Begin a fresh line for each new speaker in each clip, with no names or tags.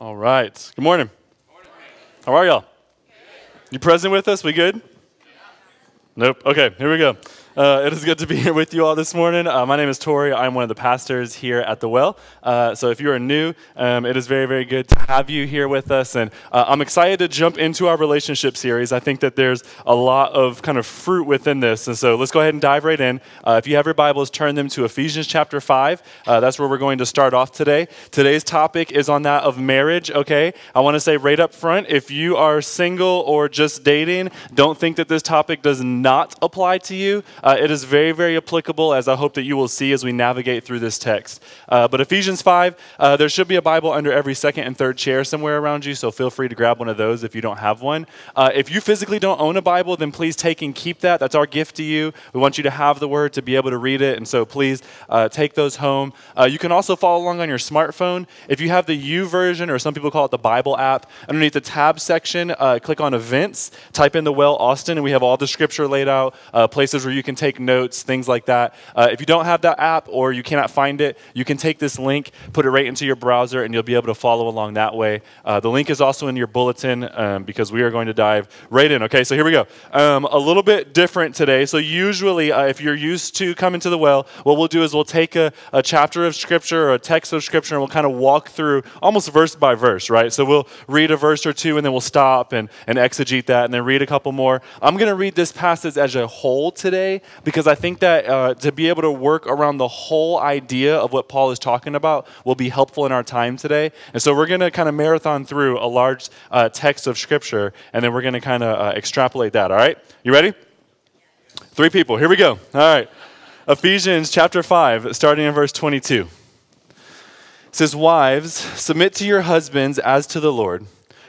All right. Good morning. How are y'all? You present with us? We good? Nope. Okay, here we go. Uh, it is good to be here with you all this morning. Uh, my name is Tori. I'm one of the pastors here at the Well. Uh, so if you are new, um, it is very, very good to have you here with us. And uh, I'm excited to jump into our relationship series. I think that there's a lot of kind of fruit within this. And so let's go ahead and dive right in. Uh, if you have your Bibles, turn them to Ephesians chapter 5. Uh, that's where we're going to start off today. Today's topic is on that of marriage, okay? I want to say right up front if you are single or just dating, don't think that this topic does not apply to you. Uh, it is very, very applicable, as I hope that you will see as we navigate through this text. Uh, but Ephesians 5, uh, there should be a Bible under every second and third chair somewhere around you, so feel free to grab one of those if you don't have one. Uh, if you physically don't own a Bible, then please take and keep that. That's our gift to you. We want you to have the Word to be able to read it, and so please uh, take those home. Uh, you can also follow along on your smartphone. If you have the YouVersion, or some people call it the Bible app, underneath the tab section, click on Events, type in the Well Austin, and we have all the scripture laid out, places where you can take notes, things like that. Uh, if you don't have that app or you cannot find it, you can take this link, put it right into your browser, and you'll be able to follow along that way. Uh, the link is also in your bulletin um, because we are going to dive right in. Okay, so here we go. Um, a little bit different today. So, usually, uh, if you're used to coming to the well, what we'll do is we'll take a, a chapter of Scripture or a text of Scripture and we'll kind of walk through almost verse by verse, right? So, we'll read a verse or two and then we'll stop and, and exegete that and then read a couple more. I'm going to read this passage as a whole today because I think that uh, to be able to work around the whole idea of what Paul is talking about will be helpful in our time today. And so we're going to kind of marathon through a large uh, text of Scripture, and then we're going to kind of uh, extrapolate that. All right? You ready? Three people. Here we go. All right. Ephesians chapter 5, starting in verse 22. It says, Wives, submit to your husbands as to the Lord.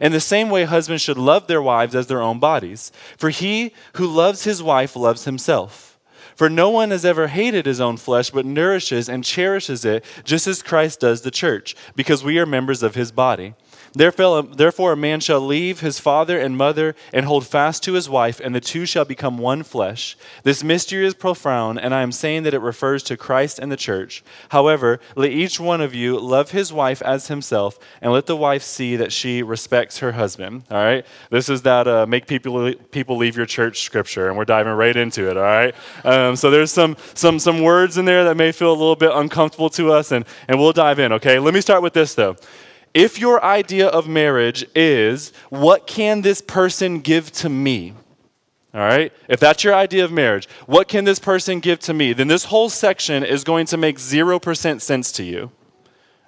In the same way, husbands should love their wives as their own bodies. For he who loves his wife loves himself. For no one has ever hated his own flesh, but nourishes and cherishes it, just as Christ does the church, because we are members of his body. Therefore, a man shall leave his father and mother and hold fast to his wife, and the two shall become one flesh. This mystery is profound, and I am saying that it refers to Christ and the church. However, let each one of you love his wife as himself, and let the wife see that she respects her husband. All right? This is that uh, make people, people leave your church scripture, and we're diving right into it. All right? Um, so there's some, some, some words in there that may feel a little bit uncomfortable to us, and, and we'll dive in, okay? Let me start with this, though. If your idea of marriage is, what can this person give to me? All right? If that's your idea of marriage, what can this person give to me? Then this whole section is going to make 0% sense to you.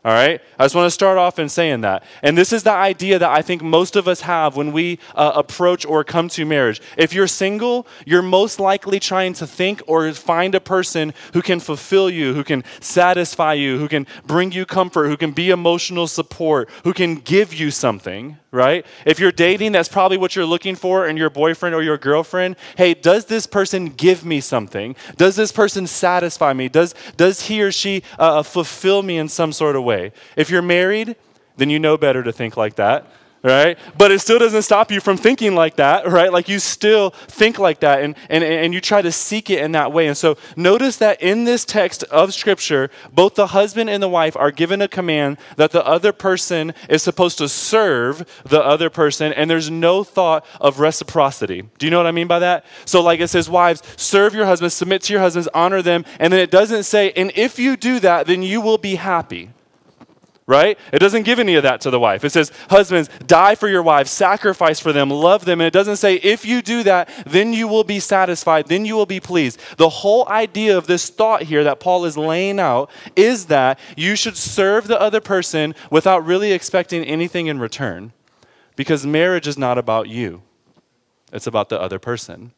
All right? I just want to start off in saying that. And this is the idea that I think most of us have when we uh, approach or come to marriage. If you're single, you're most likely trying to think or find a person who can fulfill you, who can satisfy you, who can bring you comfort, who can be emotional support, who can give you something right? If you're dating, that's probably what you're looking for in your boyfriend or your girlfriend. Hey, does this person give me something? Does this person satisfy me? Does, does he or she uh, fulfill me in some sort of way? If you're married, then you know better to think like that right? But it still doesn't stop you from thinking like that, right? Like you still think like that and, and, and you try to seek it in that way. And so notice that in this text of Scripture, both the husband and the wife are given a command that the other person is supposed to serve the other person, and there's no thought of reciprocity. Do you know what I mean by that? So, like it says, wives, serve your husbands, submit to your husbands, honor them, and then it doesn't say, and if you do that, then you will be happy right? It doesn't give any of that to the wife. It says, Husbands, die for your wives, sacrifice for them, love them. And it doesn't say, If you do that, then you will be satisfied, then you will be pleased. The whole idea of this thought here that Paul is laying out is that you should serve the other person without really expecting anything in return. Because marriage is not about you, it's about the other person.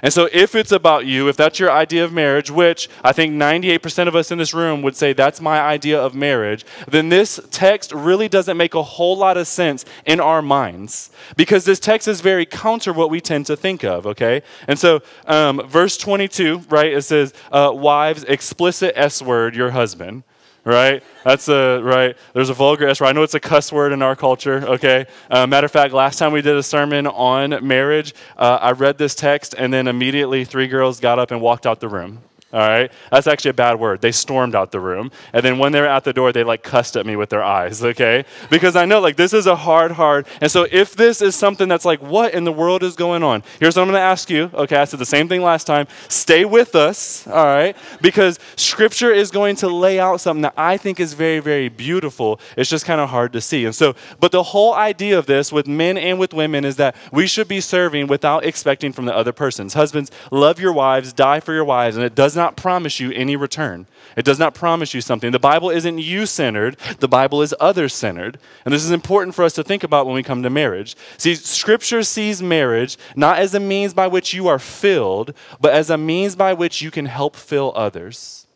And so, if it's about you, if that's your idea of marriage, which I think 98% of us in this room would say that's my idea of marriage, then this text really doesn't make a whole lot of sense in our minds because this text is very counter what we tend to think of, okay? And so, um, verse 22, right, it says, uh, Wives, explicit S word, your husband right? That's a right. There's a vulgar S word. I know it's a cuss word in our culture. Okay. Uh, matter of fact, last time we did a sermon on marriage, uh, I read this text, and then immediately three girls got up and walked out the room. All right? That's actually a bad word. They stormed out the room. And then when they were at the door, they like cussed at me with their eyes, okay? Because I know like this is a hard, hard. And so if this is something that's like, what in the world is going on? Here's what I'm going to ask you. Okay, I said the same thing last time. Stay with us, all right? Because scripture is going to lay out something that I think is very, very beautiful. It's just kind of hard to see. And so, but the whole idea of this with men and with women is that we should be serving without expecting from the other persons. Husbands, love your wives, die for your wives, and it does not not promise you any return. It does not promise you something. The Bible isn't you centered, the Bible is other centered. And this is important for us to think about when we come to marriage. See, Scripture sees marriage not as a means by which you are filled, but as a means by which you can help fill others.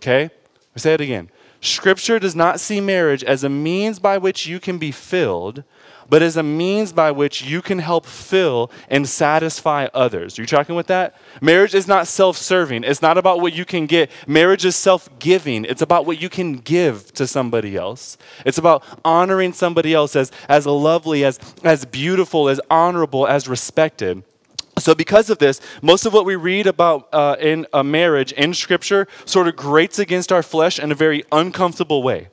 Okay? I say it again. Scripture does not see marriage as a means by which you can be filled, but as a means by which you can help fill and satisfy others. Are you tracking with that? Marriage is not self serving, it's not about what you can get. Marriage is self giving, it's about what you can give to somebody else. It's about honoring somebody else as, as lovely, as, as beautiful, as honorable, as respected. So, because of this, most of what we read about uh, in a marriage in Scripture sort of grates against our flesh in a very uncomfortable way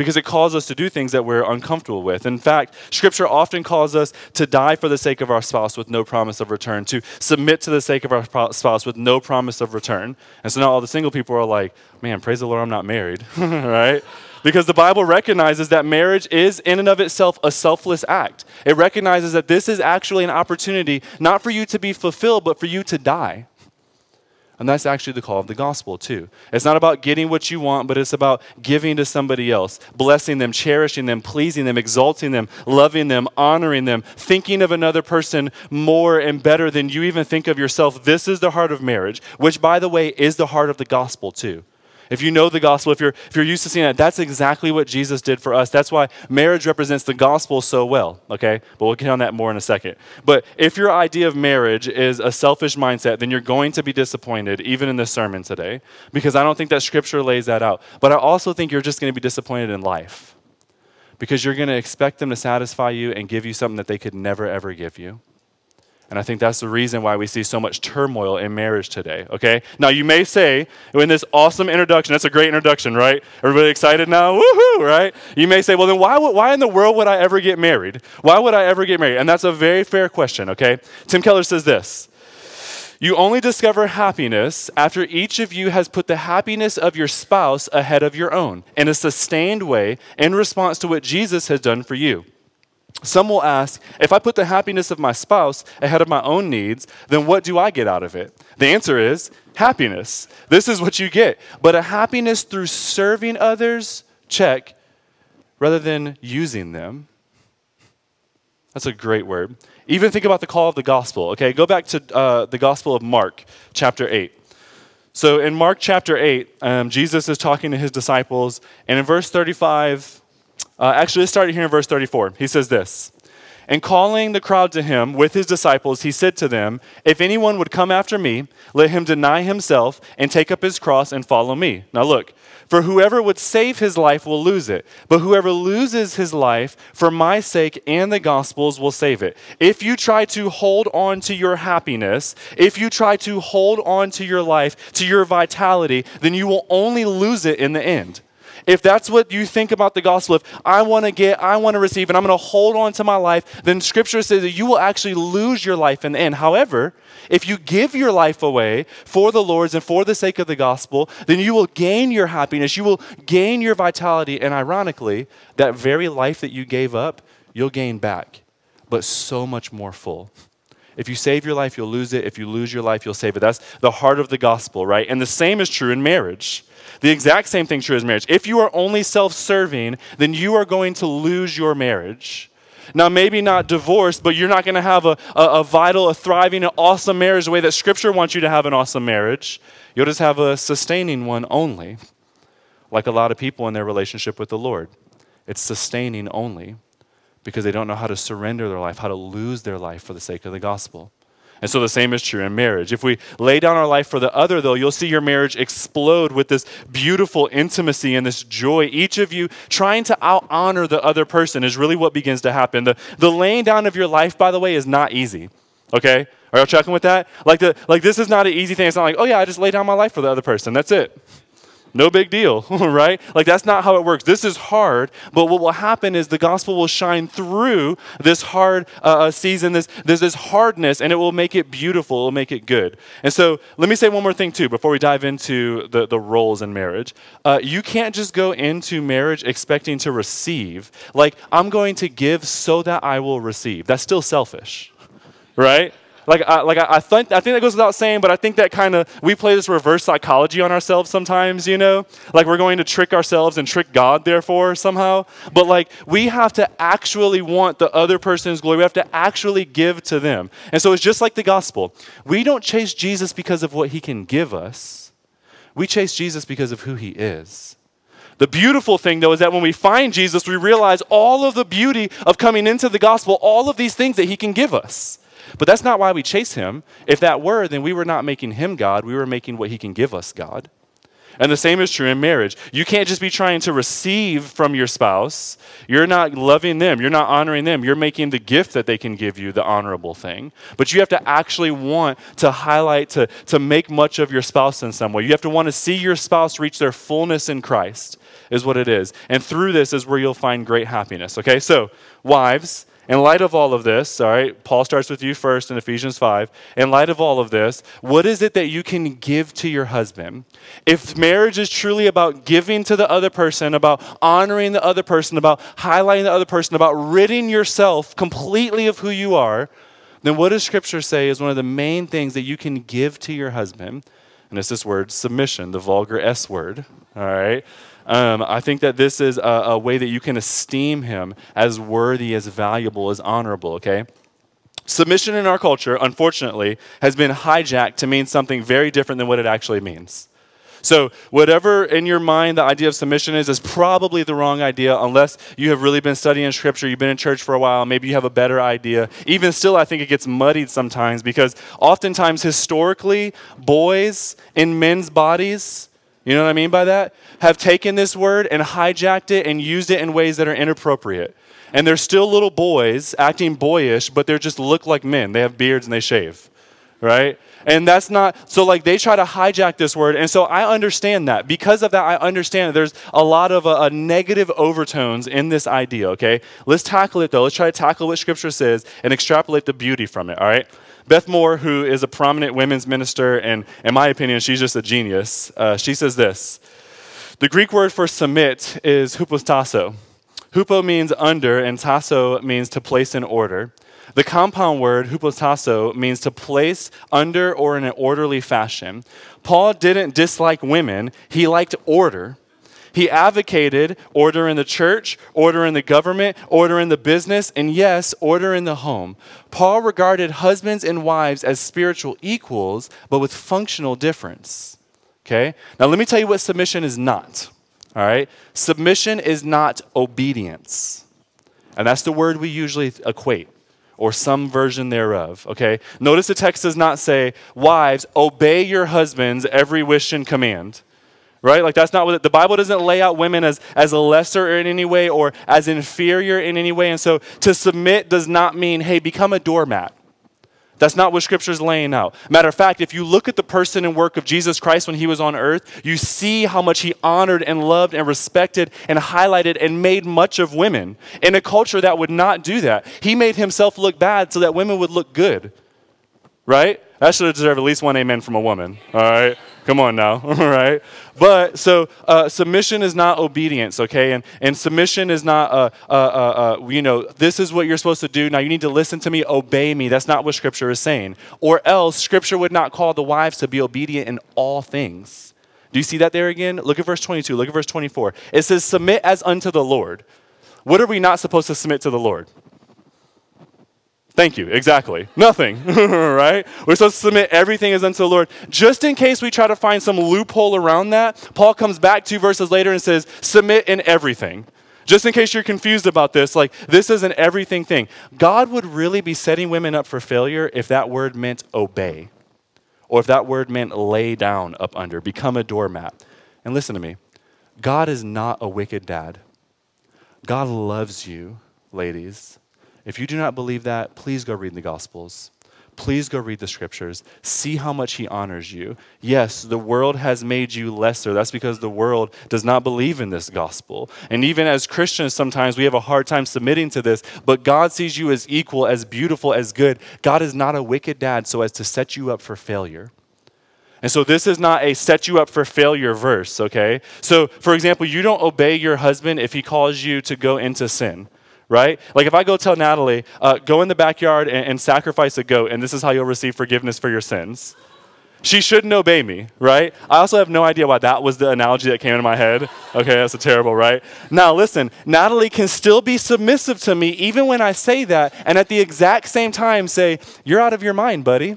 because it calls us to do things that we're uncomfortable with. In fact, Scripture often calls us to die for the sake of our spouse with no promise of return, to submit to the sake of our spouse with no promise of return. And so now all the single people are like, man, praise the Lord, I'm not married, right? Because the Bible recognizes that marriage is, in and of itself, a selfless act. It recognizes that this is actually an opportunity not for you to be fulfilled, but for you to die. And that's actually the call of the gospel, too. It's not about getting what you want, but it's about giving to somebody else, blessing them, cherishing them, pleasing them, exalting them, loving them, honoring them, thinking of another person more and better than you even think of yourself. This is the heart of marriage, which, by the way, is the heart of the gospel, too. If you know the gospel, if you're, if you're used to seeing that, that's exactly what Jesus did for us. That's why marriage represents the gospel so well, okay? But we'll get on that more in a second. But if your idea of marriage is a selfish mindset, then you're going to be disappointed, even in this sermon today, because I don't think that scripture lays that out. But I also think you're just going to be disappointed in life because you're going to expect them to satisfy you and give you something that they could never, ever give you. And I think that's the reason why we see so much turmoil in marriage today, okay? Now, you may say, in this awesome introduction, that's a great introduction, right? Everybody excited now? Woohoo, right? You may say, well, then why, why in the world would I ever get married? Why would I ever get married? And that's a very fair question, okay? Tim Keller says this You only discover happiness after each of you has put the happiness of your spouse ahead of your own in a sustained way in response to what Jesus has done for you. Some will ask, if I put the happiness of my spouse ahead of my own needs, then what do I get out of it? The answer is happiness. This is what you get. But a happiness through serving others, check, rather than using them. That's a great word. Even think about the call of the gospel. Okay, go back to uh, the gospel of Mark, chapter 8. So in Mark chapter 8, um, Jesus is talking to his disciples, and in verse 35, uh, actually, let's start here in verse 34. He says this And calling the crowd to him with his disciples, he said to them, If anyone would come after me, let him deny himself and take up his cross and follow me. Now look, for whoever would save his life will lose it, but whoever loses his life for my sake and the gospel's will save it. If you try to hold on to your happiness, if you try to hold on to your life, to your vitality, then you will only lose it in the end. If that's what you think about the gospel, if I want to get, I want to receive, and I'm going to hold on to my life, then scripture says that you will actually lose your life in the end. However, if you give your life away for the Lord's and for the sake of the gospel, then you will gain your happiness, you will gain your vitality, and ironically, that very life that you gave up, you'll gain back, but so much more full. If you save your life, you'll lose it. If you lose your life, you'll save it. That's the heart of the gospel, right? And the same is true in marriage. The exact same thing true as marriage. If you are only self serving, then you are going to lose your marriage. Now, maybe not divorce, but you're not going to have a, a, a, vital, a thriving, an awesome marriage the way that Scripture wants you to have an awesome marriage. You'll just have a sustaining one only, like a lot of people in their relationship with the Lord. It's sustaining only because they don't know how to surrender their life, how to lose their life for the sake of the gospel. And so the same is true in marriage. If we lay down our life for the other, though, you'll see your marriage explode with this beautiful intimacy and this joy. Each of you trying to out honor the other person is really what begins to happen. The, the laying down of your life, by the way, is not easy. Okay? Are y'all checking with that? Like, the, like this is not an easy thing. It's not like, oh yeah, I just lay down my life for the other person. That's it. No big deal, right? Like that's not how it works. This is hard, but what will happen is the gospel will shine through this hard uh, uh, season, this, this, this hardness, and it will make it beautiful, it will make it good. And so let me say one more thing too before we dive into the, the roles in marriage. Uh, you can't just go into marriage expecting to receive. Like, I'm going to give so that I will receive. That's still selfish, right? Like, I, like I, I, think, I think that goes without saying, but I think that kind of, we play this reverse psychology on ourselves sometimes, you know? Like we're going to trick ourselves and trick God, therefore, somehow. But like, we have to actually want the other person's glory. We have to actually give to them. And so it's just like the gospel. We don't chase Jesus because of what he can give us, we chase Jesus because of who he is. The beautiful thing, though, is that when we find Jesus, we realize all of the beauty of coming into the gospel, all of these things that he can give us. But that's not why we chase him. If that were, then we were not making him God, we were making what he can give us God. And the same is true in marriage. You can't just be trying to receive from your spouse. You're not loving them. You're not honoring them. You're making the gift that they can give you the honorable thing. But you have to actually want to highlight, to, to make much of your spouse in some way. You have to want to see your spouse reach their fullness in Christ, is what it is. And through this is where you'll find great happiness. Okay, so wives, in light of all of this, all right, Paul starts with you first in Ephesians 5. In light of all of this, what is it that you can give to your husband? If marriage is truly about giving to the other person, about honoring the other person, about highlighting the other person, about ridding yourself completely of who you are, then what does Scripture say is one of the main things that you can give to your husband? And it's this word submission, the vulgar S word, all right? Um, I think that this is a, a way that you can esteem him as worthy, as valuable, as honorable, okay? Submission in our culture, unfortunately, has been hijacked to mean something very different than what it actually means. So, whatever in your mind the idea of submission is, is probably the wrong idea unless you have really been studying Scripture, you've been in church for a while, maybe you have a better idea. Even still, I think it gets muddied sometimes because oftentimes, historically, boys in men's bodies you know what I mean by that? Have taken this word and hijacked it and used it in ways that are inappropriate. And they're still little boys acting boyish, but they just look like men. They have beards and they shave, right? And that's not, so like they try to hijack this word. And so I understand that. Because of that, I understand that there's a lot of uh, negative overtones in this idea, okay? Let's tackle it though. Let's try to tackle what Scripture says and extrapolate the beauty from it, all right? Beth Moore, who is a prominent women's minister, and in my opinion, she's just a genius, uh, she says this The Greek word for submit is hupotasso. Hupo means under, and tasso means to place in order. The compound word hupotasso means to place under or in an orderly fashion. Paul didn't dislike women, he liked order. He advocated order in the church, order in the government, order in the business, and yes, order in the home. Paul regarded husbands and wives as spiritual equals, but with functional difference. Okay? Now, let me tell you what submission is not. All right? Submission is not obedience. And that's the word we usually equate, or some version thereof. Okay? Notice the text does not say, Wives, obey your husbands every wish and command right? Like that's not what the Bible doesn't lay out women as as lesser in any way or as inferior in any way. And so to submit does not mean hey become a doormat. That's not what Scripture is laying out. Matter of fact, if you look at the person and work of Jesus Christ when he was on earth, you see how much he honored and loved and respected and highlighted and made much of women in a culture that would not do that. He made himself look bad so that women would look good, right? That should have deserved at least one amen from a woman, all right? Come on now, all right? But so uh, submission is not obedience, okay? And, and submission is not, uh, uh, uh, uh, you know, this is what you're supposed to do. Now you need to listen to me, obey me. That's not what Scripture is saying. Or else, Scripture would not call the wives to be obedient in all things. Do you see that there again? Look at verse 22, look at verse 24. It says, Submit as unto the Lord. What are we not supposed to submit to the Lord? Thank you. Exactly. Nothing, right? We're supposed to submit everything as unto the Lord. Just in case we try to find some loophole around that, Paul comes back two verses later and says, submit in everything. Just in case you're confused about this, like this is an everything thing. God would really be setting women up for failure if that word meant obey, or if that word meant lay down up under, become a doormat. And listen to me God is not a wicked dad. God loves you, ladies. If you do not believe that, please go read the Gospels. Please go read the scriptures. See how much he honors you. Yes, the world has made you lesser. That's because the world does not believe in this gospel. And even as Christians, sometimes we have a hard time submitting to this, but God sees you as equal, as beautiful, as good. God is not a wicked dad so as to set you up for failure. And so this is not a set you up for failure verse, okay? So, for example, you don't obey your husband if he calls you to go into sin right? Like if I go tell Natalie, uh, go in the backyard and, and sacrifice a goat, and this is how you'll receive forgiveness for your sins. She shouldn't obey me, right? I also have no idea why that was the analogy that came into my head. Okay, that's a terrible, right? Now, listen, Natalie can still be submissive to me even when I say that, and at the exact same time say, You're out of your mind, buddy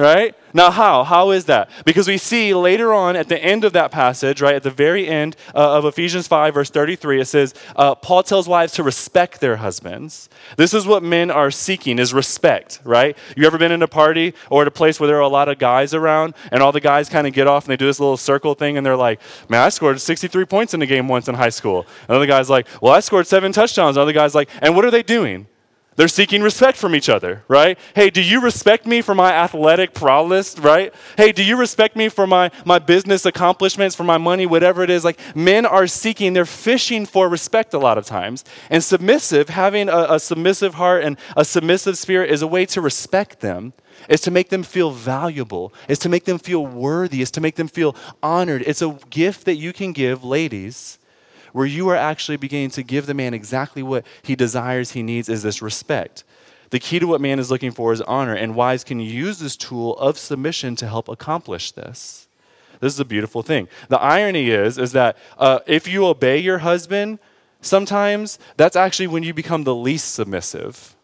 right? Now, how? How is that? Because we see later on at the end of that passage, right, at the very end uh, of Ephesians 5, verse 33, it says, uh, Paul tells wives to respect their husbands. This is what men are seeking, is respect, right? You ever been in a party or at a place where there are a lot of guys around and all the guys kind of get off and they do this little circle thing and they're like, man, I scored 63 points in a game once in high school. Another guy's like, well, I scored seven touchdowns. Another guy's like, and what are they doing? They're seeking respect from each other, right? Hey, do you respect me for my athletic prowess, right? Hey, do you respect me for my, my business accomplishments, for my money, whatever it is? Like, men are seeking, they're fishing for respect a lot of times. And submissive, having a, a submissive heart and a submissive spirit is a way to respect them is to make them feel valuable, is to make them feel worthy, is to make them feel honored. It's a gift that you can give ladies where you are actually beginning to give the man exactly what he desires, he needs, is this respect. The key to what man is looking for is honor, and wives can use this tool of submission to help accomplish this. This is a beautiful thing. The irony is, is that uh, if you obey your husband, sometimes that's actually when you become the least submissive.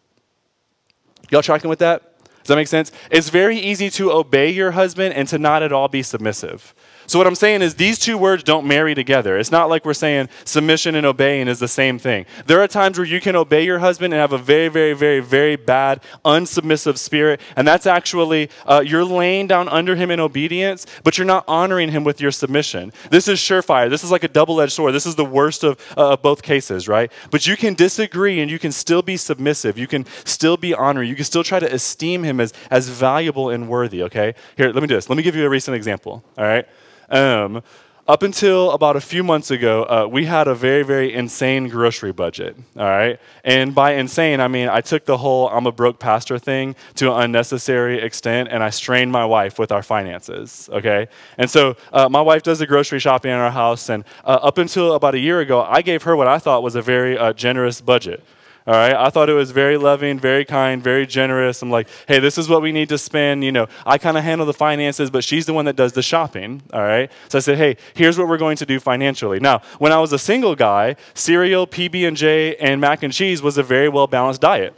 Y'all tracking with that? Does that make sense? It's very easy to obey your husband and to not at all be submissive. So, what I'm saying is, these two words don't marry together. It's not like we're saying submission and obeying is the same thing. There are times where you can obey your husband and have a very, very, very, very bad, unsubmissive spirit. And that's actually, uh, you're laying down under him in obedience, but you're not honoring him with your submission. This is surefire. This is like a double edged sword. This is the worst of, uh, of both cases, right? But you can disagree and you can still be submissive. You can still be honoring. You can still try to esteem him as, as valuable and worthy, okay? Here, let me do this. Let me give you a recent example, all right? Um, up until about a few months ago, uh, we had a very, very insane grocery budget. All right. And by insane, I mean I took the whole I'm a broke pastor thing to an unnecessary extent and I strained my wife with our finances. Okay. And so uh, my wife does the grocery shopping in our house. And uh, up until about a year ago, I gave her what I thought was a very uh, generous budget. All right. I thought it was very loving, very kind, very generous. I'm like, hey, this is what we need to spend. You know, I kind of handle the finances, but she's the one that does the shopping. All right. So I said, hey, here's what we're going to do financially. Now, when I was a single guy, cereal, PB and J, and mac and cheese was a very well balanced diet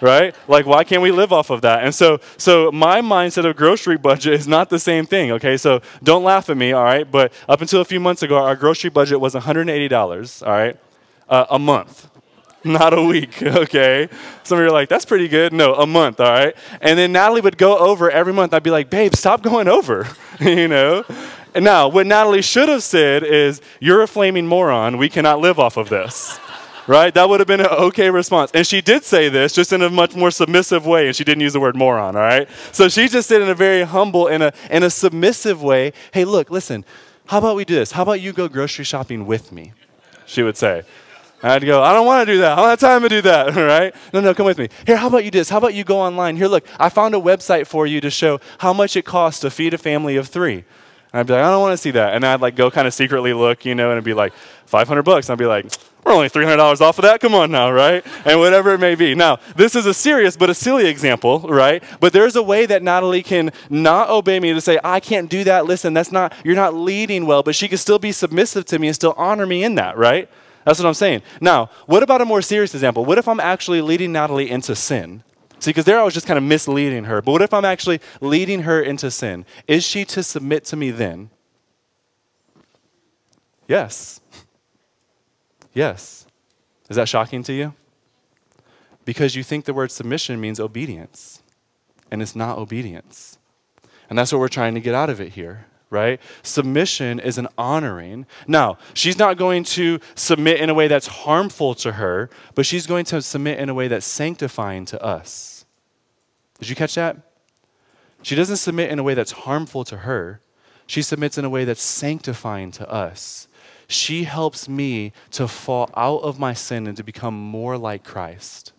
right? Like, why can't we live off of that? And so, so my mindset of grocery budget is not the same thing. Okay, so don't laugh at me, all right? But up until a few months ago, our grocery budget was $180, all right, uh, a month. not a week, okay? Some of you are like, that's pretty good. No, a month, all right? And then Natalie would go over every month. I'd be like, babe, stop going over, you know? And now, what Natalie should have said is, you're a flaming moron. We cannot live off of this. right? That would have been an okay response. And she did say this just in a much more submissive way, and she didn't use the word moron, all right? So she just said in a very humble, in a, in a submissive way, hey, look, listen, how about we do this? How about you go grocery shopping with me? She would say. I'd go, I don't want to do that. I don't have time to do that, right? No, no, come with me. Here, how about you do this? How about you go online? Here, look, I found a website for you to show how much it costs to feed a family of three. And I'd be like, I don't want to see that. And I'd like go kind of secretly look, you know, and it'd be like 500 bucks. And I'd be like, we're only $300 off of that. Come on now, right? And whatever it may be. Now, this is a serious but a silly example, right? But there's a way that Natalie can not obey me to say, I can't do that. Listen, that's not, you're not leading well, but she can still be submissive to me and still honor me in that, right? That's what I'm saying. Now, what about a more serious example? What if I'm actually leading Natalie into sin? See, because there I was just kind of misleading her. But what if I'm actually leading her into sin? Is she to submit to me then? Yes. Yes. Is that shocking to you? Because you think the word submission means obedience, and it's not obedience. And that's what we're trying to get out of it here right? Submission is an honoring. Now, she's not going to submit in a way that's harmful to her, but she's going to submit in a way that's sanctifying to us. Did you catch that? She doesn't submit in a way that's harmful to her, she submits in a way that's sanctifying to us. She helps me to fall out of my sin and to become more like Christ.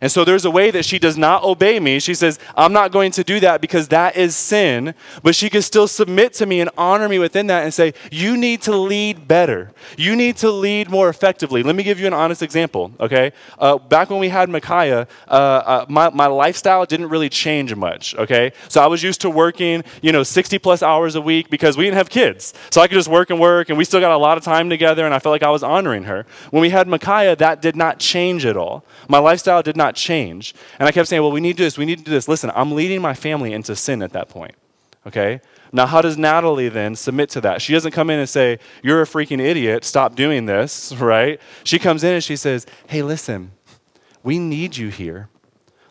And so there's a way that she does not obey me. She says, I'm not going to do that because that is sin. But she can still submit to me and honor me within that and say, You need to lead better. You need to lead more effectively. Let me give you an honest example, okay? Uh, back when we had Micaiah, uh, uh, my, my lifestyle didn't really change much, okay? So I was used to working, you know, 60 plus hours a week because we didn't have kids. So I could just work and work, and we still got a lot of time together, and I felt like I was honoring her. When we had Micaiah, that did not change at all. My lifestyle did not not change. And I kept saying, well, we need to do this, we need to do this. Listen, I'm leading my family into sin at that point. Okay? Now, how does Natalie then submit to that? She doesn't come in and say, You're a freaking idiot, stop doing this, right? She comes in and she says, Hey, listen, we need you here.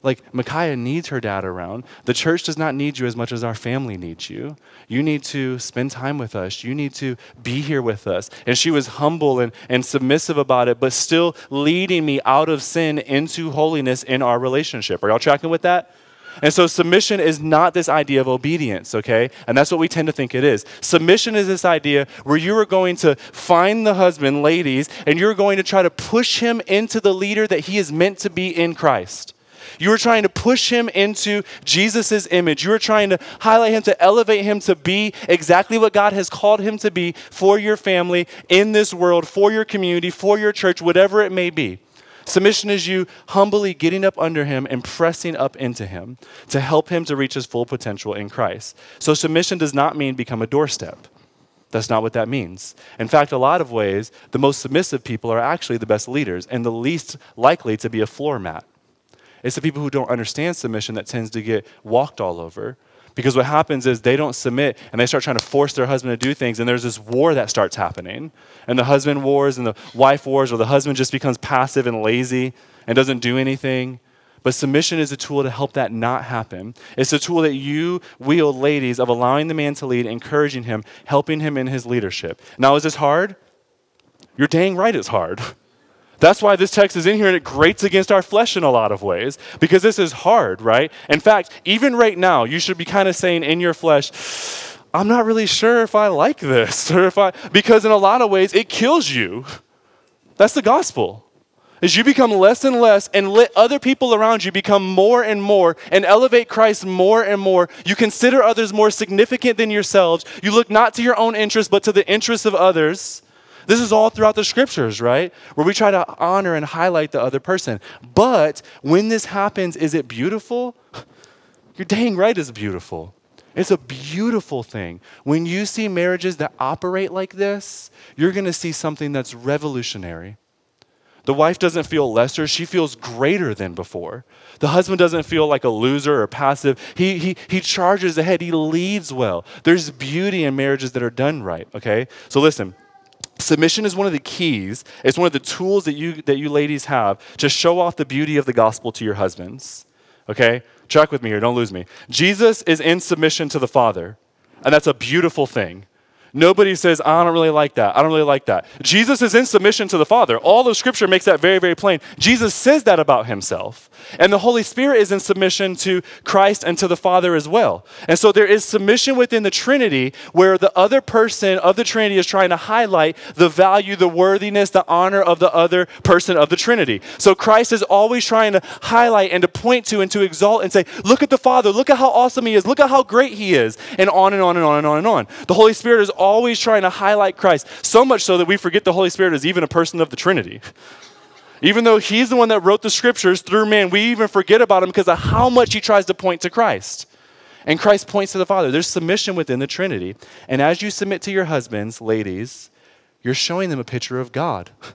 Like, Micaiah needs her dad around. The church does not need you as much as our family needs you. You need to spend time with us. You need to be here with us. And she was humble and, and submissive about it, but still leading me out of sin into holiness in our relationship. Are y'all tracking with that? And so submission is not this idea of obedience, okay? And that's what we tend to think it is. Submission is this idea where you are going to find the husband, ladies, and you're going to try to push him into the leader that he is meant to be in Christ. You are trying to push him into Jesus' image. You are trying to highlight him, to elevate him to be exactly what God has called him to be for your family, in this world, for your community, for your church, whatever it may be. Submission is you humbly getting up under him and pressing up into him to help him to reach his full potential in Christ. So, submission does not mean become a doorstep. That's not what that means. In fact, a lot of ways, the most submissive people are actually the best leaders and the least likely to be a floor mat. It's the people who don't understand submission that tends to get walked all over. Because what happens is they don't submit and they start trying to force their husband to do things, and there's this war that starts happening. And the husband wars and the wife wars, or the husband just becomes passive and lazy and doesn't do anything. But submission is a tool to help that not happen. It's a tool that you wield, ladies, of allowing the man to lead, encouraging him, helping him in his leadership. Now, is this hard? You're dang right it's hard. That's why this text is in here and it grates against our flesh in a lot of ways because this is hard, right? In fact, even right now, you should be kind of saying in your flesh, I'm not really sure if I like this or if I, because in a lot of ways, it kills you. That's the gospel. As you become less and less and let other people around you become more and more and elevate Christ more and more, you consider others more significant than yourselves. You look not to your own interests, but to the interests of others. This is all throughout the scriptures, right? Where we try to honor and highlight the other person. But when this happens, is it beautiful? You're dang right it's beautiful. It's a beautiful thing. When you see marriages that operate like this, you're going to see something that's revolutionary. The wife doesn't feel lesser, she feels greater than before. The husband doesn't feel like a loser or passive. He, he, he charges ahead, he leads well. There's beauty in marriages that are done right, okay? So listen, Submission is one of the keys. It's one of the tools that you, that you ladies have to show off the beauty of the gospel to your husbands. Okay? Track with me here, don't lose me. Jesus is in submission to the Father, and that's a beautiful thing. Nobody says, ah, I don't really like that. I don't really like that. Jesus is in submission to the Father. All of Scripture makes that very, very plain. Jesus says that about himself. And the Holy Spirit is in submission to Christ and to the Father as well. And so there is submission within the Trinity where the other person of the Trinity is trying to highlight the value, the worthiness, the honor of the other person of the Trinity. So Christ is always trying to highlight and to point to and to exalt and say, Look at the Father. Look at how awesome He is. Look at how great He is. And on and on and on and on and on. The Holy Spirit is always trying to highlight Christ, so much so that we forget the Holy Spirit is even a person of the Trinity. Even though he's the one that wrote the scriptures through man, we even forget about him because of how much he tries to point to Christ. And Christ points to the Father. There's submission within the Trinity. And as you submit to your husbands, ladies, you're showing them a picture of God.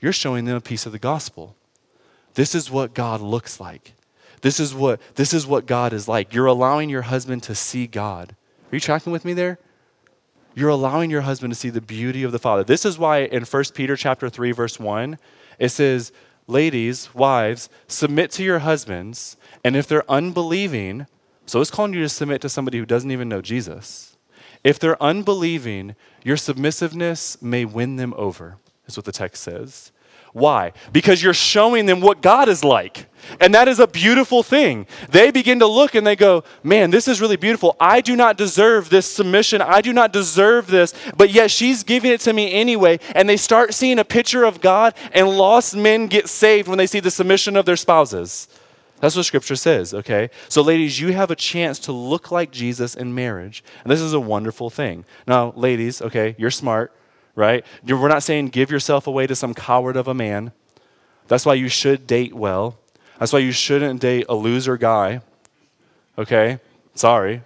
You're showing them a piece of the gospel. This is what God looks like. this is what this is what God is like. You're allowing your husband to see God. Are you tracking with me there? You're allowing your husband to see the beauty of the Father. This is why in 1 Peter chapter 3 verse 1 it says, "Ladies, wives, submit to your husbands, and if they're unbelieving, so it's calling you to submit to somebody who doesn't even know Jesus. If they're unbelieving, your submissiveness may win them over." Is what the text says. Why? Because you're showing them what God is like. And that is a beautiful thing. They begin to look and they go, Man, this is really beautiful. I do not deserve this submission. I do not deserve this. But yet she's giving it to me anyway. And they start seeing a picture of God, and lost men get saved when they see the submission of their spouses. That's what scripture says, okay? So, ladies, you have a chance to look like Jesus in marriage. And this is a wonderful thing. Now, ladies, okay, you're smart right? We're not saying give yourself away to some coward of a man. That's why you should date well. That's why you shouldn't date a loser guy. Okay? Sorry.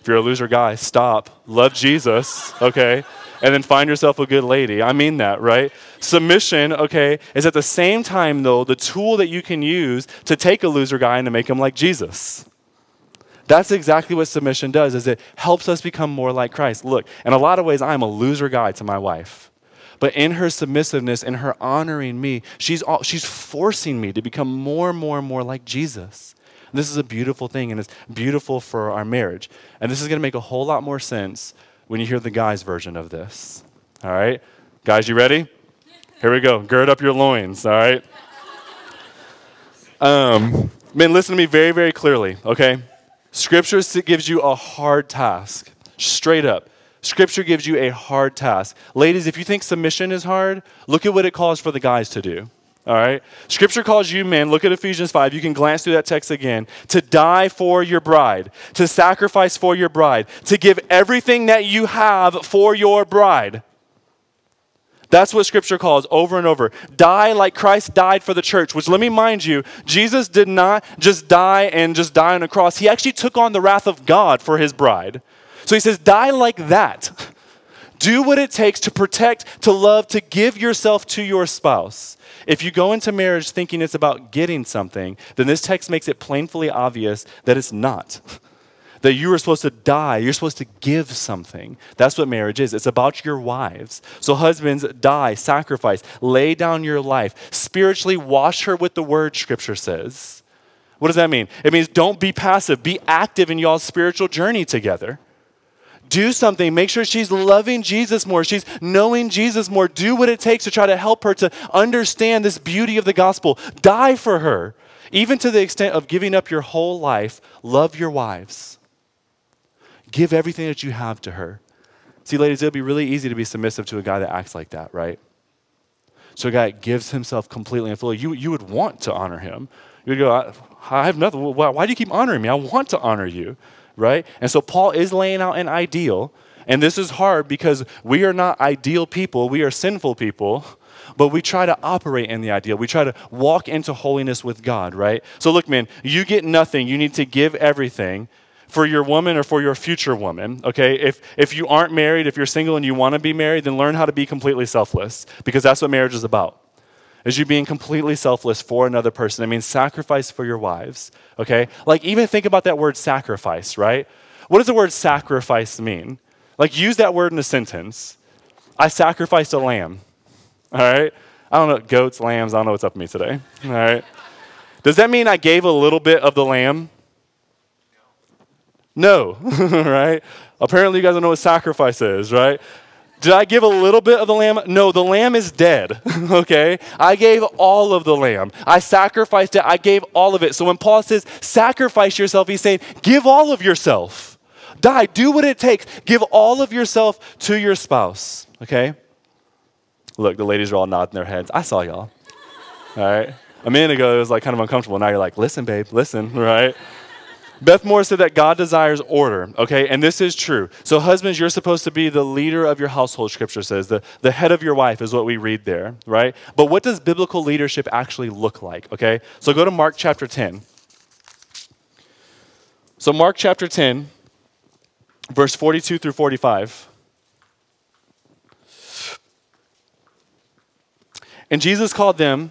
If you're a loser guy, stop. Love Jesus, okay? And then find yourself a good lady. I mean that, right? Submission, okay, is at the same time, though, the tool that you can use to take a loser guy and to make him like Jesus. That's exactly what submission does is it helps us become more like Christ. Look, in a lot of ways I'm a loser guy to my wife. But in her submissiveness, in her honoring me, she's, all, she's forcing me to become more and more and more like Jesus. This is a beautiful thing, and it's beautiful for our marriage. And this is going to make a whole lot more sense when you hear the guys' version of this. All right? Guys, you ready? Here we go. Gird up your loins, all right? Um, men, listen to me very, very clearly, okay? Scripture gives you a hard task, straight up. Scripture gives you a hard task. Ladies, if you think submission is hard, look at what it calls for the guys to do. All right? Scripture calls you men, look at Ephesians 5. You can glance through that text again, to die for your bride, to sacrifice for your bride, to give everything that you have for your bride. That's what scripture calls over and over. Die like Christ died for the church, which let me mind you, Jesus did not just die and just die on a cross. He actually took on the wrath of God for his bride. So he says, die like that. Do what it takes to protect, to love, to give yourself to your spouse. If you go into marriage thinking it's about getting something, then this text makes it plainly obvious that it's not. that you are supposed to die. You're supposed to give something. That's what marriage is. It's about your wives. So, husbands, die, sacrifice, lay down your life, spiritually wash her with the word, scripture says. What does that mean? It means don't be passive, be active in y'all's spiritual journey together. Do something. Make sure she's loving Jesus more. She's knowing Jesus more. Do what it takes to try to help her to understand this beauty of the gospel. Die for her, even to the extent of giving up your whole life. Love your wives. Give everything that you have to her. See, ladies, it would be really easy to be submissive to a guy that acts like that, right? So a guy gives himself completely and fully. You, you would want to honor him. You would go, I, I have nothing. Why, why do you keep honoring me? I want to honor you, right? And so Paul is laying out an ideal. And this is hard because we are not ideal people, we are sinful people but we try to operate in the ideal. We try to walk into holiness with God, right? So, look, man, you get nothing. You need to give everything for your woman or for your future woman, okay? If, if you aren't married, if you're single and you want to be married, then learn how to be completely selfless because that's what marriage is about. Is you being completely selfless for another person. It means sacrifice for your wives, okay? Like even think about that word sacrifice, right? What does the word sacrifice mean? Like use that word in a sentence. I sacrificed a lamb, all right? I don't know, goats, lambs, I don't know what's up with me today, all right? Does that mean I gave a little bit of the lamb? No, right? Apparently, you guys don't know what sacrifice is, right? Did I give a little bit of the lamb? No, the lamb is dead, okay? I gave all of the lamb. I sacrificed it. I gave all of it. So when Paul says sacrifice yourself, he's saying give all of yourself. Die. Do what it takes. Give all of yourself to your spouse, okay? Look, the ladies are all nodding their heads. I saw y'all, all right? A minute ago, it was like kind of uncomfortable. Now you're like, listen, babe, listen, right? Beth Moore said that God desires order, okay? And this is true. So, husbands, you're supposed to be the leader of your household, scripture says. The, the head of your wife is what we read there, right? But what does biblical leadership actually look like, okay? So, go to Mark chapter 10. So, Mark chapter 10, verse 42 through 45. And Jesus called them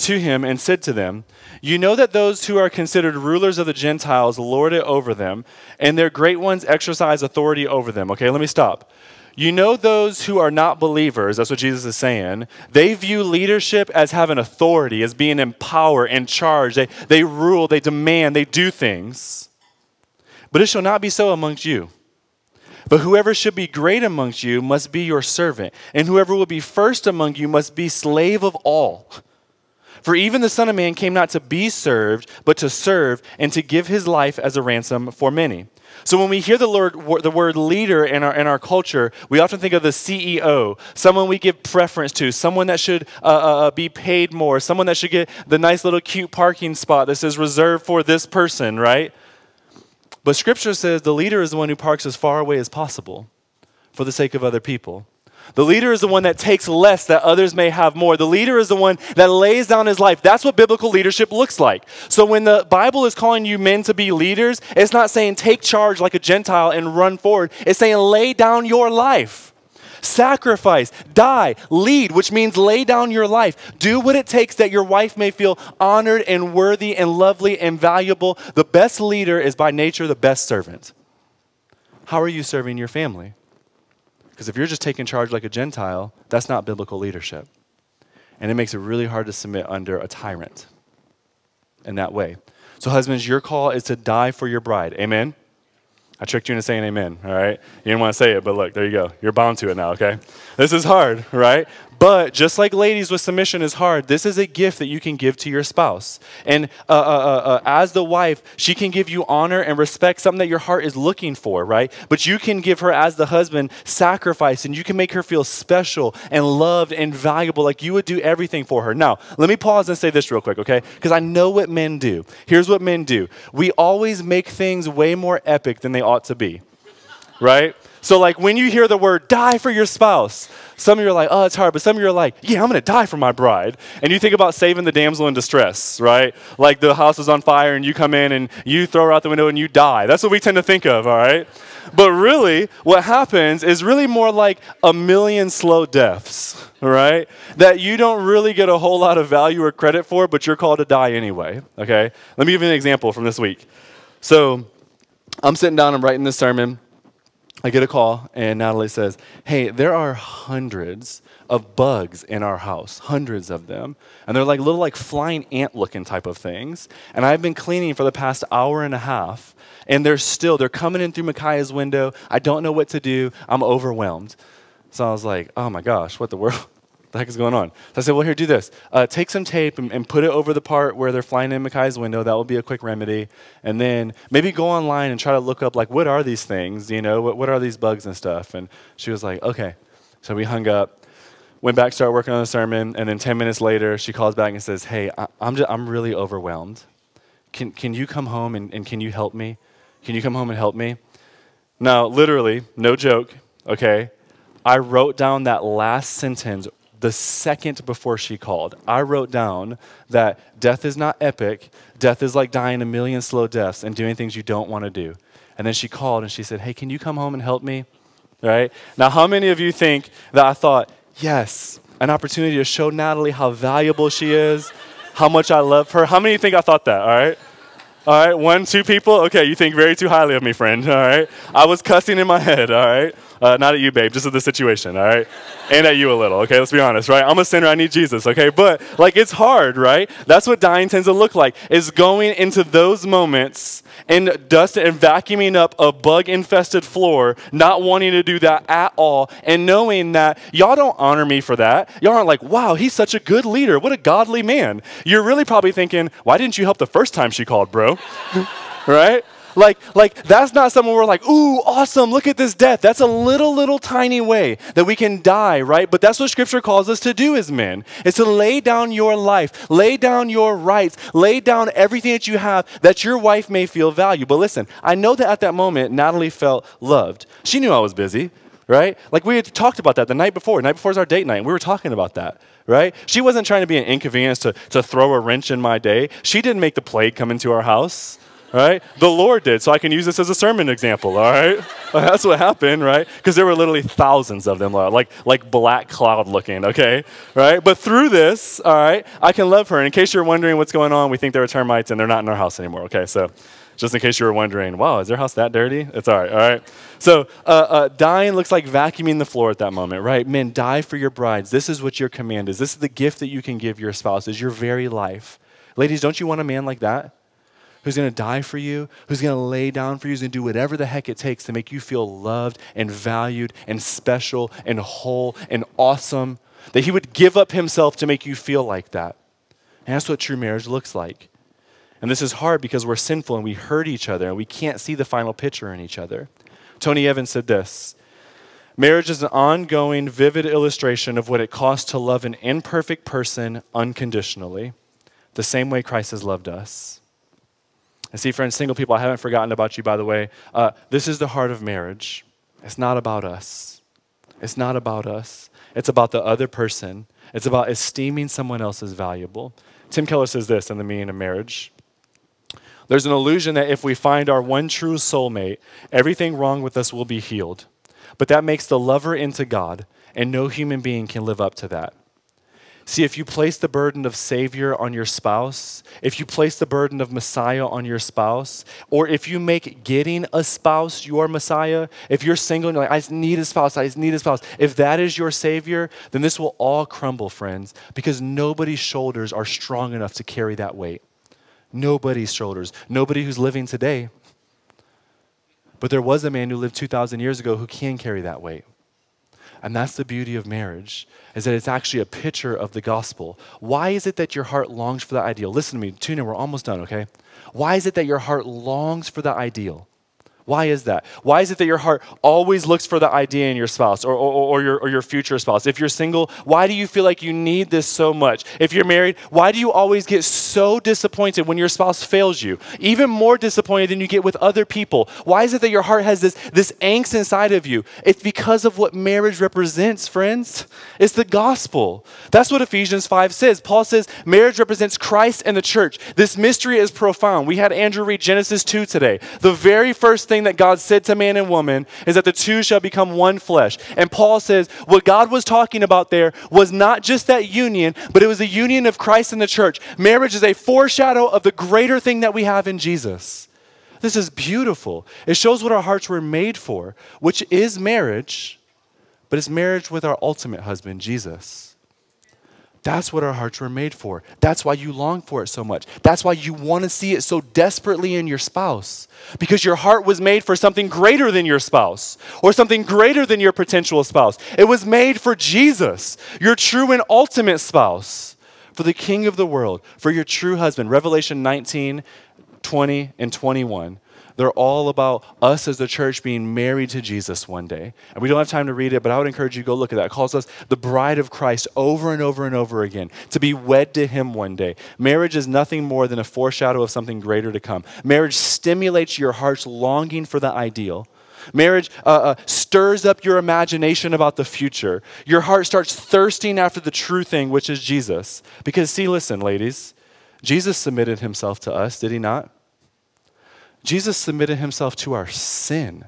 to him and said to them, You know that those who are considered rulers of the Gentiles lord it over them, and their great ones exercise authority over them. Okay, let me stop. You know those who are not believers, that's what Jesus is saying, they view leadership as having authority, as being in power, in charge. They, they rule, they demand, they do things. But it shall not be so amongst you. But whoever should be great amongst you must be your servant, and whoever will be first among you must be slave of all. For even the Son of Man came not to be served, but to serve, and to give his life as a ransom for many. So when we hear the word, the word leader in our, in our culture, we often think of the CEO, someone we give preference to, someone that should uh, uh, uh, be paid more, someone that should get the nice little cute parking spot that says reserved for this person, right? But scripture says the leader is the one who parks as far away as possible for the sake of other people. The leader is the one that takes less that others may have more. The leader is the one that lays down his life. That's what biblical leadership looks like. So when the Bible is calling you men to be leaders, it's not saying take charge like a Gentile and run forward. It's saying lay down your life. Sacrifice, die, lead, which means lay down your life. Do what it takes that your wife may feel honored and worthy and lovely and valuable. The best leader is by nature the best servant. How are you serving your family? Because if you're just taking charge like a Gentile, that's not biblical leadership. And it makes it really hard to submit under a tyrant in that way. So, husbands, your call is to die for your bride. Amen? I tricked you into saying amen, all right? You didn't want to say it, but look, there you go. You're bound to it now, okay? This is hard, right? But just like ladies with submission is hard, this is a gift that you can give to your spouse. And uh, uh, uh, uh, as the wife, she can give you honor and respect, something that your heart is looking for, right? But you can give her, as the husband, sacrifice, and you can make her feel special and loved and valuable, like you would do everything for her. Now, let me pause and say this real quick, okay? Because I know what men do. Here's what men do we always make things way more epic than they ought to be, right? So, like, when you hear the word die for your spouse, some of you are like, oh, it's hard. But some of you are like, yeah, I'm going to die for my bride. And you think about saving the damsel in distress, right? Like the house is on fire and you come in and you throw her out the window and you die. That's what we tend to think of, all right? But really, what happens is really more like a million slow deaths, right? That you don't really get a whole lot of value or credit for, but you're called to die anyway, okay? Let me give you an example from this week. So, I'm sitting down, I'm writing this sermon I get a call, and Natalie says, Hey, there are hundreds of bugs in our house, hundreds of them. And they're like little, like flying ant looking type of things. And I've been cleaning for the past hour and a half, and they're still, they're coming in through Micaiah's window. I don't know what to do. I'm overwhelmed. So I was like, Oh my gosh, what the world? The heck is going on? So I said, well, here, do this. Uh, take some tape and, and, put it over the part where they're flying in Micaiah's window. That will be a quick remedy. And then maybe go online and try to look up, like, what are these things? You know, what, what are these bugs and stuff? And she was like, okay. So we hung up, went back, started working on the sermon. And then 10 minutes later, she calls back and says, hey, I, am just, I'm really overwhelmed. Can, can you come home and, and can you help me? Can you come home and help me? Now, literally, no joke, okay? I wrote down that last sentence the second before she called. I wrote down that death is not epic. Death is like dying a million slow deaths and doing things you don't want to do. And then she called and she said, Hey, can you come home and help me? Right? Now, how many of you think that I thought, Yes, an opportunity to show Natalie how valuable she is, how much I love her? How many think I thought that? All right? All right, one, two people? Okay, you think very too highly of me, friend. All right? I was cussing in my head, all right? Uh, not at you, babe, just at the situation, all right? and at you a little, okay? Let's be honest, right? I'm a sinner, I need Jesus, okay? But, like, it's hard, right? That's what dying tends to look like, is going into those moments and dusting and vacuuming up a bug infested floor, not wanting to do that at all, and knowing that y'all don't honor me for that. Y'all aren't like, wow, he's such a good leader. What a godly man. You're really probably thinking, why didn't you help the first time she called, bro? right? Like, like that's not someone we're like, ooh, awesome, look at this death. That's a little, little tiny way that we can die, right? But that's what scripture calls us to do as men, is to lay down your life, lay down your rights, lay down everything that you have that your wife may feel valuable. But listen, I know that at that moment, Natalie felt loved. She knew I was busy, right? Like we had talked about that the night before. The night before was our date night. and We were talking about that, right? She wasn't trying to be an inconvenience to, to throw a wrench in my day. She didn't make the plague come into our house right? The Lord did. So I can use this as a sermon example, all right? That's what happened, right? Because there were literally thousands of them, like, like black cloud looking, okay? Right? But through this, all right, I can love her. And in case you're wondering what's going on, we think there are termites and they're not in our house anymore, okay? So just in case you were wondering, wow, is their house that dirty? It's all right, all right? So uh, uh, dying looks like vacuuming the floor at that moment, right? Men, die for your brides. This is what your command is. This is the gift that you can give your spouse, is your very life. Ladies, don't you want a man like that? Who's going to die for you, who's going to lay down for you, who's going to do whatever the heck it takes to make you feel loved and valued and special and whole and awesome, that he would give up himself to make you feel like that. And that's what true marriage looks like. And this is hard because we're sinful and we hurt each other and we can't see the final picture in each other. Tony Evans said this Marriage is an ongoing, vivid illustration of what it costs to love an imperfect person unconditionally, the same way Christ has loved us. And see, friends, single people, I haven't forgotten about you, by the way. Uh, this is the heart of marriage. It's not about us. It's not about us. It's about the other person. It's about esteeming someone else as valuable. Tim Keller says this in The Meaning of Marriage. There's an illusion that if we find our one true soulmate, everything wrong with us will be healed. But that makes the lover into God, and no human being can live up to that. See, if you place the burden of Savior on your spouse, if you place the burden of Messiah on your spouse, or if you make getting a spouse your Messiah, if you're single and you're like, I just need a spouse, I just need a spouse, if that is your Savior, then this will all crumble, friends, because nobody's shoulders are strong enough to carry that weight. Nobody's shoulders. Nobody who's living today. But there was a man who lived 2,000 years ago who can carry that weight. And that's the beauty of marriage, is that it's actually a picture of the gospel. Why is it that your heart longs for the ideal? Listen to me, tune in, we're almost done, okay? Why is it that your heart longs for the ideal? Why is that? Why is it that your heart always looks for the idea in your spouse or, or, or, your, or your future spouse? If you're single, why do you feel like you need this so much? If you're married, why do you always get so disappointed when your spouse fails you? Even more disappointed than you get with other people. Why is it that your heart has this, this angst inside of you? It's because of what marriage represents, friends. It's the gospel. That's what Ephesians 5 says. Paul says marriage represents Christ and the church. This mystery is profound. We had Andrew read Genesis 2 today. The very first thing thing that God said to man and woman is that the two shall become one flesh. And Paul says what God was talking about there was not just that union, but it was the union of Christ and the church. Marriage is a foreshadow of the greater thing that we have in Jesus. This is beautiful. It shows what our hearts were made for, which is marriage, but it's marriage with our ultimate husband, Jesus. That's what our hearts were made for. That's why you long for it so much. That's why you want to see it so desperately in your spouse. Because your heart was made for something greater than your spouse or something greater than your potential spouse. It was made for Jesus, your true and ultimate spouse, for the King of the world, for your true husband. Revelation 19, 20, and 21 they're all about us as the church being married to Jesus one day. And we don't have time to read it, but I would encourage you to go look at that. It calls us the bride of Christ over and over and over again, to be wed to Him one day. Marriage is nothing more than a foreshadow of something greater to come. Marriage stimulates your heart's longing for the ideal. Marriage uh, uh, stirs up your imagination about the future. Your heart starts thirsting after the true thing, which is Jesus. Because, see, listen, ladies, Jesus submitted himself to us, did he not? Jesus submitted himself to our sin.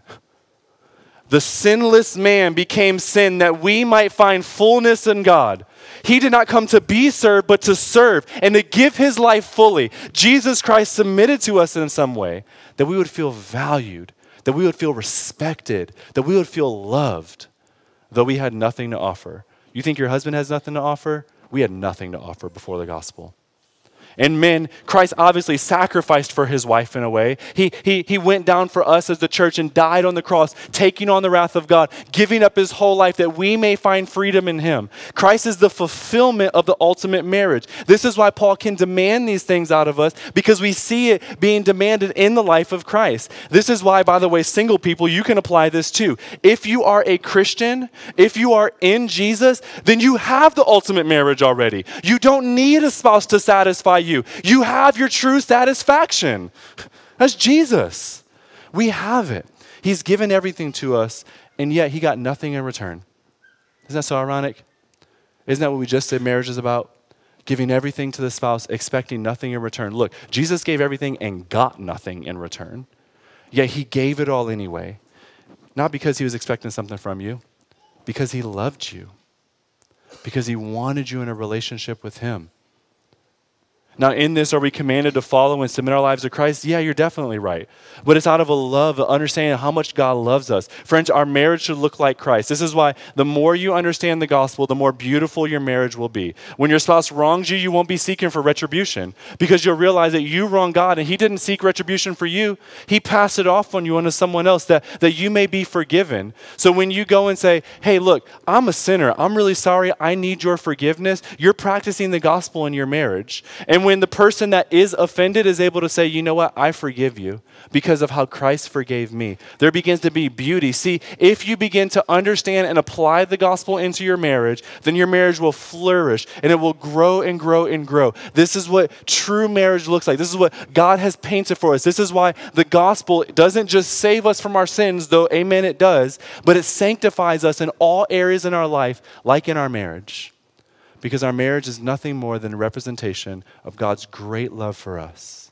The sinless man became sin that we might find fullness in God. He did not come to be served, but to serve and to give his life fully. Jesus Christ submitted to us in some way that we would feel valued, that we would feel respected, that we would feel loved, though we had nothing to offer. You think your husband has nothing to offer? We had nothing to offer before the gospel. And men, Christ obviously sacrificed for his wife in a way. He, he, he went down for us as the church and died on the cross, taking on the wrath of God, giving up his whole life that we may find freedom in him. Christ is the fulfillment of the ultimate marriage. This is why Paul can demand these things out of us because we see it being demanded in the life of Christ. This is why, by the way, single people, you can apply this too. If you are a Christian, if you are in Jesus, then you have the ultimate marriage already. You don't need a spouse to satisfy you. You have your true satisfaction. That's Jesus. We have it. He's given everything to us, and yet he got nothing in return. Isn't that so ironic? Isn't that what we just said marriage is about? giving everything to the spouse, expecting nothing in return. Look, Jesus gave everything and got nothing in return, yet he gave it all anyway. Not because he was expecting something from you, because he loved you, because he wanted you in a relationship with him. Now, in this, are we commanded to follow and submit our lives to Christ? Yeah, you're definitely right. But it's out of a love, understanding how much God loves us. Friends, our marriage should look like Christ. This is why the more you understand the gospel, the more beautiful your marriage will be. When your spouse wrongs you, you won't be seeking for retribution because you'll realize that you wronged God and He didn't seek retribution for you. He passed it off on you onto someone else that, that you may be forgiven. So when you go and say, hey, look, I'm a sinner. I'm really sorry. I need your forgiveness, you're practicing the gospel in your marriage. And when when the person that is offended is able to say, you know what, I forgive you because of how Christ forgave me, there begins to be beauty. See, if you begin to understand and apply the gospel into your marriage, then your marriage will flourish and it will grow and grow and grow. This is what true marriage looks like. This is what God has painted for us. This is why the gospel doesn't just save us from our sins, though, amen, it does, but it sanctifies us in all areas in our life, like in our marriage because our marriage is nothing more than a representation of God's great love for us.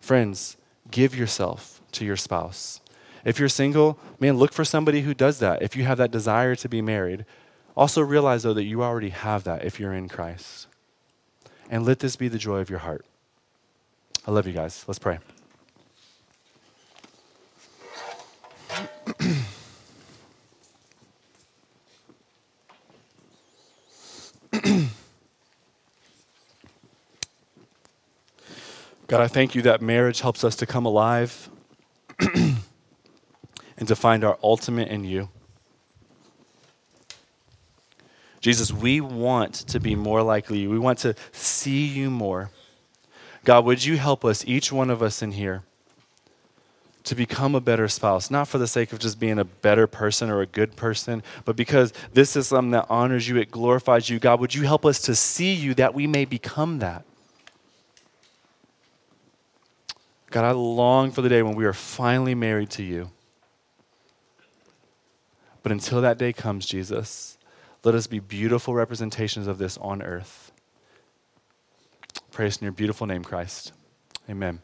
Friends, give yourself to your spouse. If you're single, man, look for somebody who does that. If you have that desire to be married, also realize, though, that you already have that if you're in Christ. And let this be the joy of your heart. I love you guys. Let's pray. God, I thank you that marriage helps us to come alive and to find our ultimate in you. Jesus, we want to be more like you. We want to see you more. God, would you help us, each one of us in here, to become a better spouse, not for the sake of just being a better person or a good person, but because this is something that honors you, it glorifies you. God, would you help us to see you that we may become that? God, I long for the day when we are finally married to you. But until that day comes, Jesus, let us be beautiful representations of this on earth. Praise in your beautiful name, Christ. Amen.